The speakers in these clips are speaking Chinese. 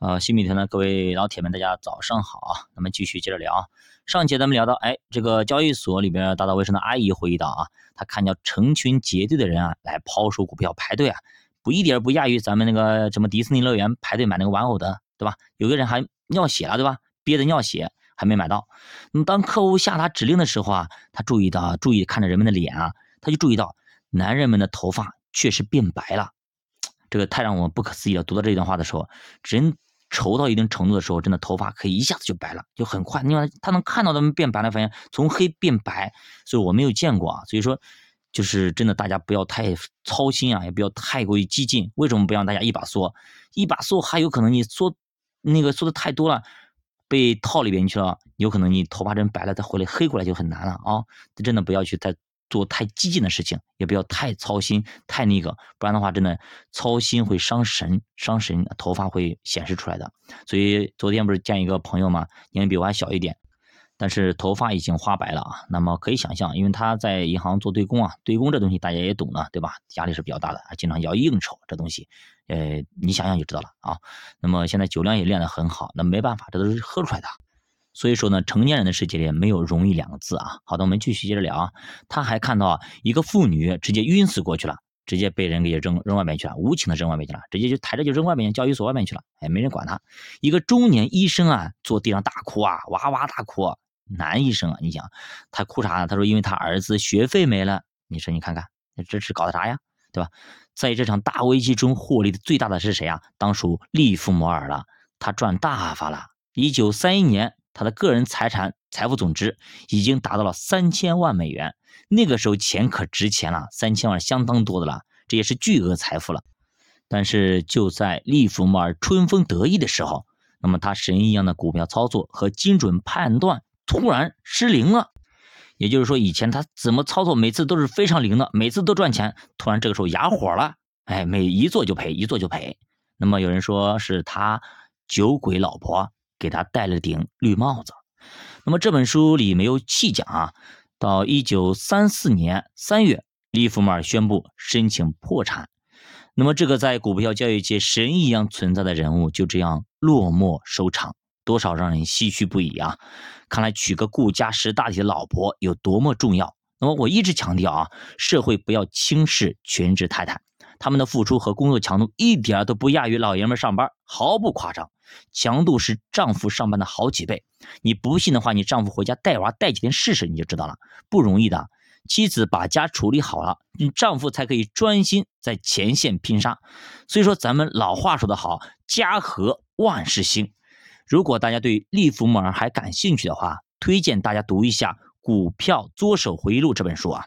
呃，新米团的各位老铁们，大家早上好啊！咱们继续接着聊啊。上节咱们聊到，哎，这个交易所里边打扫卫生的阿姨回忆到啊，她看见成群结队的人啊来抛售股票排队啊，不一点不亚于咱们那个什么迪士尼乐园排队买那个玩偶的，对吧？有个人还尿血了，对吧？憋着尿血还没买到。那么当客户下达指令的时候啊，他注意到，注意看着人们的脸啊，他就注意到男人们的头发确实变白了，这个太让我们不可思议了。读到这段话的时候，人。稠到一定程度的时候，真的头发可以一下子就白了，就很快。你看他能看到他们变白了，发现从黑变白，所以我没有见过啊。所以说，就是真的，大家不要太操心啊，也不要太过于激进。为什么不让大家一把缩？一把缩还有可能你缩那个缩的太多了，被套里边去了，有可能你头发真白了再回来黑过来就很难了啊。真的不要去太。做太激进的事情，也不要太操心，太那个，不然的话，真的操心会伤神，伤神，头发会显示出来的。所以昨天不是见一个朋友嘛，年龄比我还小一点，但是头发已经花白了啊。那么可以想象，因为他在银行做对公啊，对公这东西大家也懂的，对吧？压力是比较大的，经常要应酬这东西，呃，你想想就知道了啊。那么现在酒量也练得很好，那没办法，这都是喝出来的。所以说呢，成年人的世界里没有容易两个字啊。好的，我们继续接着聊啊。他还看到，一个妇女直接晕死过去了，直接被人给扔扔外面去了，无情的扔外面去了，直接就抬着就扔外面交易所外面去了，哎，没人管他。一个中年医生啊，坐地上大哭啊，哇哇大哭。男医生啊，你想他哭啥呢？他说因为他儿子学费没了。你说你看看，这是搞的啥呀？对吧？在这场大危机中获利的最大的是谁啊？当属利弗摩尔了，他赚大发了。一九三一年。他的个人财产财富总值已经达到了三千万美元，那个时候钱可值钱了，三千万相当多的了，这也是巨额财富了。但是就在利弗莫尔春风得意的时候，那么他神一样的股票操作和精准判断突然失灵了。也就是说，以前他怎么操作，每次都是非常灵的，每次都赚钱，突然这个时候哑火了，哎，每一做就赔，一做就赔。那么有人说是他酒鬼老婆。给他戴了顶绿帽子。那么这本书里没有细讲啊。到一九三四年三月，利弗莫尔宣布申请破产。那么这个在股票交易界神一样存在的人物就这样落寞收场，多少让人唏嘘不已啊！看来娶个顾家识大体的老婆有多么重要。那么我一直强调啊，社会不要轻视全职太太，他们的付出和工作强度一点都不亚于老爷们上班，毫不夸张。强度是丈夫上班的好几倍，你不信的话，你丈夫回家带娃带几天试试，你就知道了，不容易的。妻子把家处理好了，你丈夫才可以专心在前线拼杀。所以说，咱们老话说得好，家和万事兴。如果大家对利弗莫尔还感兴趣的话，推荐大家读一下《股票作手回忆录》这本书啊。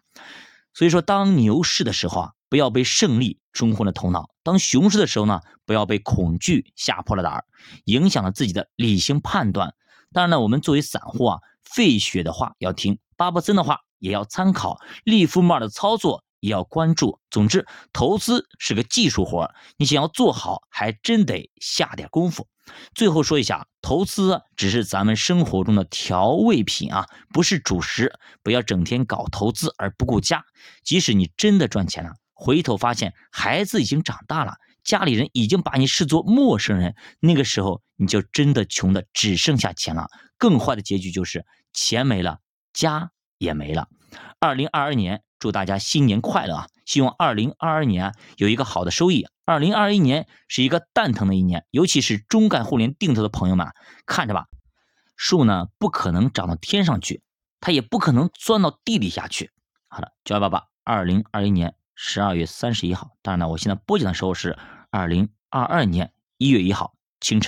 所以说，当牛市的时候啊。不要被胜利冲昏了头脑。当熊市的时候呢，不要被恐惧吓破了胆，影响了自己的理性判断。当然呢，我们作为散户啊，费雪的话要听，巴布森的话也要参考，利弗莫尔的操作也要关注。总之，投资是个技术活，你想要做好，还真得下点功夫。最后说一下，投资只是咱们生活中的调味品啊，不是主食。不要整天搞投资而不顾家。即使你真的赚钱了，回头发现孩子已经长大了，家里人已经把你视作陌生人，那个时候你就真的穷的只剩下钱了。更坏的结局就是钱没了，家也没了。二零二二年，祝大家新年快乐啊！希望二零二二年有一个好的收益。二零二一年是一个蛋疼的一年，尤其是中概互联定投的朋友们，看着吧，树呢不可能长到天上去，它也不可能钻到地底下去。好了，九幺爸爸，二零二一年十二月三十一号，当然了，我现在播讲的时候是二零二二年一月一号清晨。